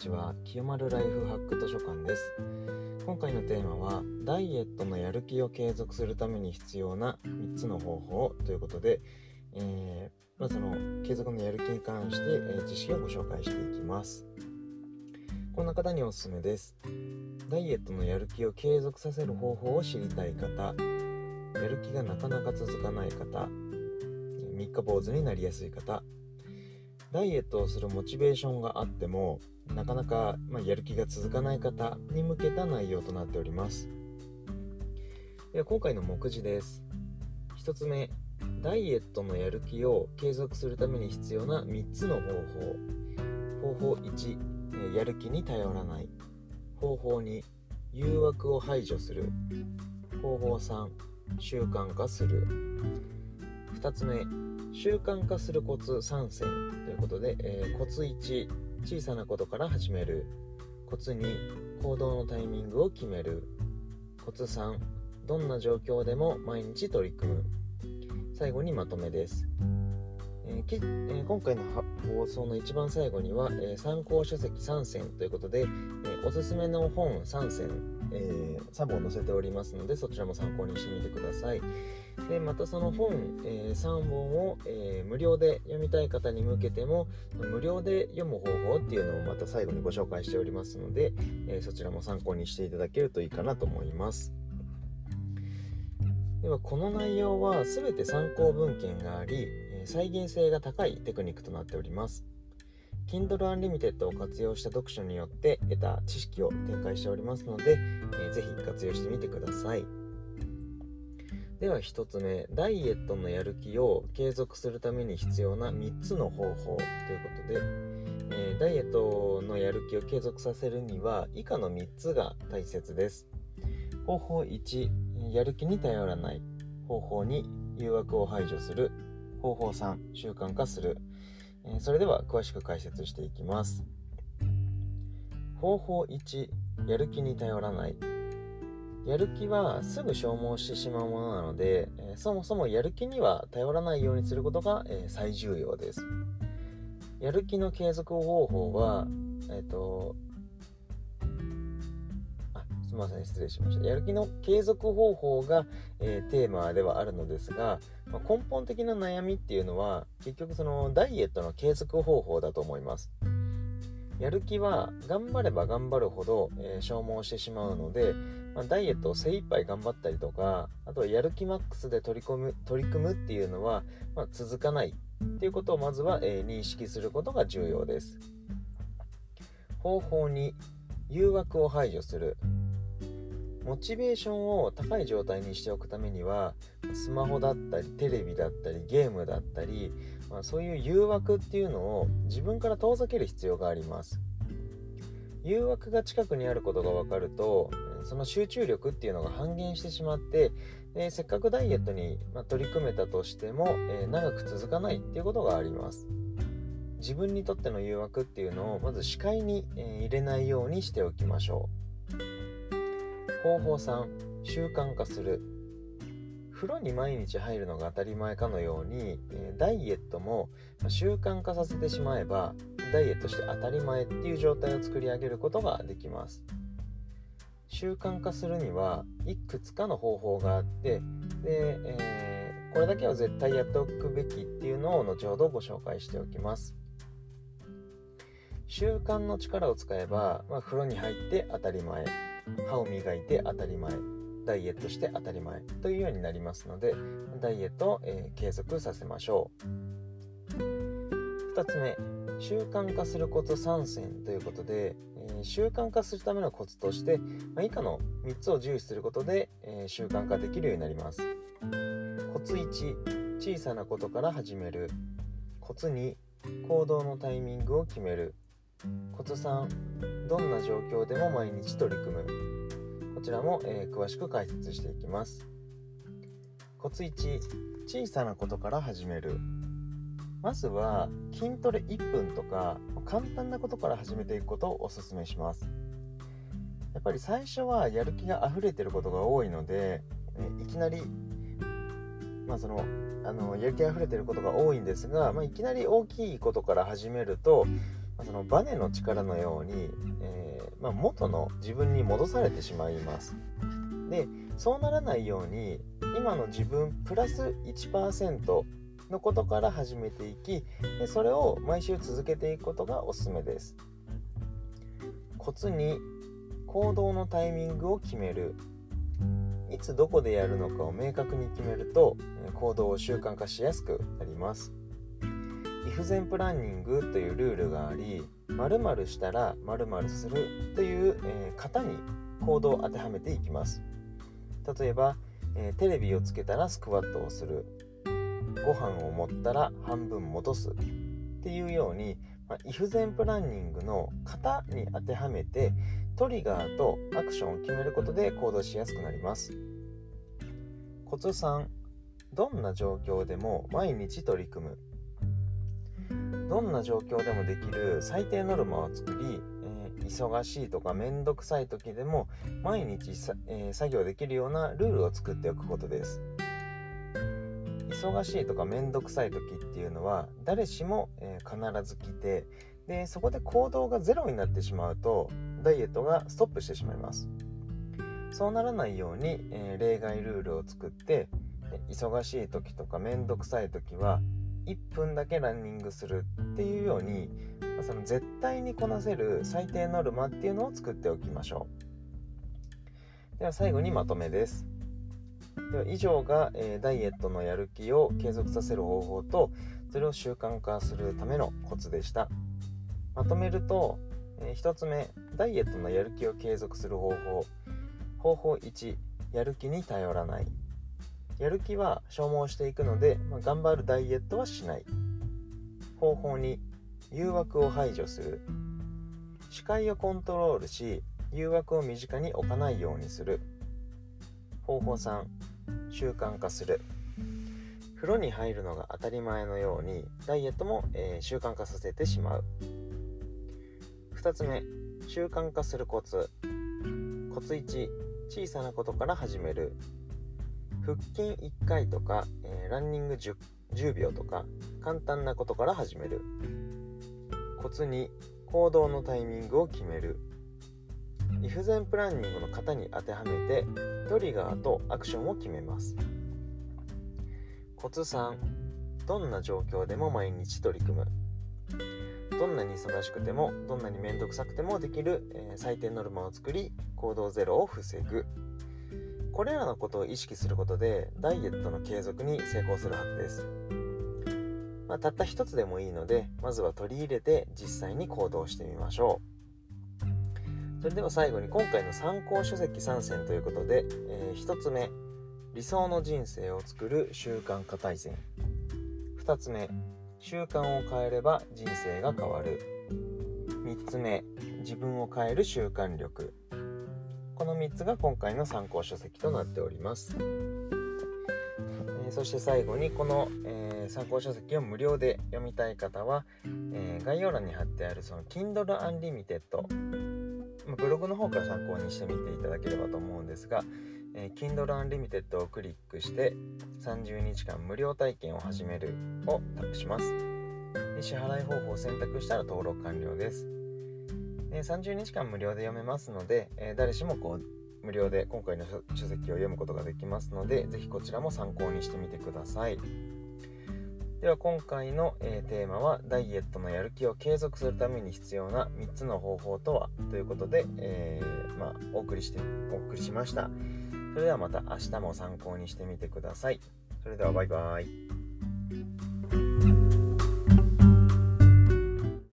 ちは。清丸ライフハック図書館です。今回のテーマはダイエットのやる気を継続するために必要な3つの方法ということで、えー、まあ、その継続のやる気に関して、えー、知識をご紹介していきます。こんな方におすすめです。ダイエットのやる気を継続させる方法を知りたい方。やる気がなかなか続かない方。三日坊主になりやすい方。ダイエットをするモチベーションがあってもなかなか、ま、やる気が続かない方に向けた内容となっております。では今回の目次です。1つ目ダイエットのやる気を継続するために必要な3つの方法。方法1やる気に頼らない。方法2誘惑を排除する。方法3習慣化する。2つ目習慣化するコツ3選ということで、えー、コツ1小さなことから始めるコツ2行動のタイミングを決める。コツ3どんな状況でも毎日取り組む。最後にまとめです、えーえー、今回の放送の一番最後には、えー、参考書籍3選ということで、えおすすめの本3選、えー3本載せておりますのでそちらも参考にしてみてください。でまたその本、えー、3本を、えー、無料で読みたい方に向けても無料で読む方法っていうのをまた最後にご紹介しておりますので、え、そちらも参考にしていただけるといいかなと思います。ではこの内容は全て参考文献があり再現性が高いテクニックとなっております。Kindle Unlimited を活用した読書によって得た知識を展開しておりますので、えー、ぜひ活用してみてください。では1つ目。ダイエットのやる気を継続するために必要な3つの方法ということで、えー、ダイエットのやる気を継続させるには以下の3つが大切です。方法1やる気に頼らない。方法2誘惑を排除する。方法3習慣化する、えー、それでは詳しく解説していきます方法1やる気に頼らないやる気はすぐ消耗してしまうものなので、えそもそもやる気には頼らないようにすることが、え最重要です。やる気の継続方法は、えっ、ー、と、すみません、失礼しました。やる気の継続方法が、えー、テーマではあるのですが、まあ、根本的な悩みっていうのは、結局そのダイエットの継続方法だと思います。やる気は頑張れば頑張るほど、えー、消耗してしまうので、まあ、ダイエットを精一杯頑張ったりとかあとはやる気マックスで取り込む取り組むっていうのは、まあ、続かないっていうことをまずは、えー、認識することが重要です方法に誘惑を排除するモチベーションを高い状態にしておくためにはスマホだったりテレビだったりゲームだったりまあ、そういう誘惑っていうのを自分から遠ざける必要があります。誘惑が近くにあることが分かるとその集中力っていうのが半減してしまってでせっかくダイエットに、ま取り組めたとしても、え、長く続かないっていうことがあります。自分にとっての誘惑っていうのをまず視界に、え、入れないようにしておきましょう。方法3習慣化する。風呂に毎日入るのが当たり前かのように、ダイエットも習慣化させてしまえばダイエットして当たり前っていう状態を作り上げることができます。習慣化するにはいくつかの方法があってで、えー、これだけは絶対やっておくべきっていうのを後ほどご紹介しておきます。習慣の力を使えば、まあ、風呂に入って当たり前。歯を磨いて当たり前ダイエットして当たり前というようになりますのでダイエットを、えー、継続させましょう。2つ目習慣化するコツ3選ということで、えー、習慣化するためのコツとして、まあ、以下の3つを重視することで、えー、習慣化できるようになります。コツ1小さなことから始める。コツ2行動のタイミングを決める。コツ3どんな状況でも毎日取り組む。こちらも、えー、詳しく解説していきます。コツ1小さなことから始める。まずは筋トレ1分とか簡単なことから始めていくことをおすすめします。やっぱり最初はやる気が溢れてることが多いので、えいきなりまあそのあのやる気が溢れてることが多いんですが、まあ、いきなり大きいことから始めるとそのバネの力のように、えー、まあ、元の自分に戻されてしまいます。でそうならないように今の自分プラス1%のことから始めていきでそれを毎週続けていくことがおすすめです。コツに行動のタイミングを決める。いつどこでやるのかを明確に決めると行動を習慣化しやすくなります。イフゼンプランニングというルールがあり〇〇したら〇〇するという、えー、型に行動を当てはめていきます。例えば、えー、テレビをつけたらスクワットをする。ご飯を持ったら半分戻す。っていうように、まあ、イフゼンプランニングの型に当てはめてトリガーとアクションを決めることで行動しやすくなります。コツ3どんな状況でも毎日取り組む。どんな状況でもできる最低ノルマを作り、えー、忙しいとかめんどくさい時でも毎日えー、作業できるようなルールを作っておくことです。忙しいとかめんどくさい時っていうのは誰しも、えー、必ず来てでそこで行動がゼロになってしまうとダイエットがストップしてしまいます。そうならないように、え、例外ルールを作って忙しい時とかめんどくさい時は1分だけランニングするっていうようにその絶対にこなせる最低ノルマっていうのを作っておきましょう。では最後にまとめです。では以上が、えー、ダイエットのやる気を継続させる方法とそれを習慣化するためのコツでした。まとめると、えー、1つ目ダイエットのやる気を継続する方法。方法1やる気に頼らない。やる気は消耗していくので、まあ、頑張るダイエットはしない方法2誘惑を排除する。視界をコントロールし誘惑を身近に置かないようにする。方法3習慣化する。風呂に入るのが当たり前のようにダイエットも、えー、習慣化させてしまう。2つ目習慣化するコツ。コツ1小さなことから始める腹筋1回とか、えー、ランニング 10, 10秒とか簡単なことから始める。コツ2行動のタイミングを決める。イフゼンプランニングの型に当てはめてトリガーとアクションを決めます。コツ3どんな状況でも毎日取り組む。どんなに忙しくてもどんなに面倒くさくてもできる、えー、最低ノルマを作り行動ゼロを防ぐ。これらのことを意識することでダイエットの継続に成功するはずです、まあ、たった一つでもいいのでまずは取り入れて実際に行動してみましょう。それでは最後に今回の参考書籍参戦ということで、えー、1つ目理想の人生を作る習慣化大全2つ目習慣を変えれば人生が変わる。3つ目自分を変える習慣力。この3つが今回の参考書籍となっております。え、そして最後にこの、え、参考書籍を無料で読みたい方は、え、概要欄に貼ってあるその Kindle Unlimited ブログの方から参考にしてみていただければと思うんですが、えー、Kindle Unlimited をクリックして30日間無料体験を始めるをタップします。で支払い方法を選択したら登録完了です。え30日間無料で読めますので、え誰しもこう無料で今回の書籍を読むことができますので、ぜひこちらも参考にしてみてください。では今回の、えー、テーマはダイエットのやる気を継続するために必要な3つの方法とは？ということで、えー、まあ、お送りしてお送りしました。それではまた明日も参考にしてみてください。それではバイバーイ。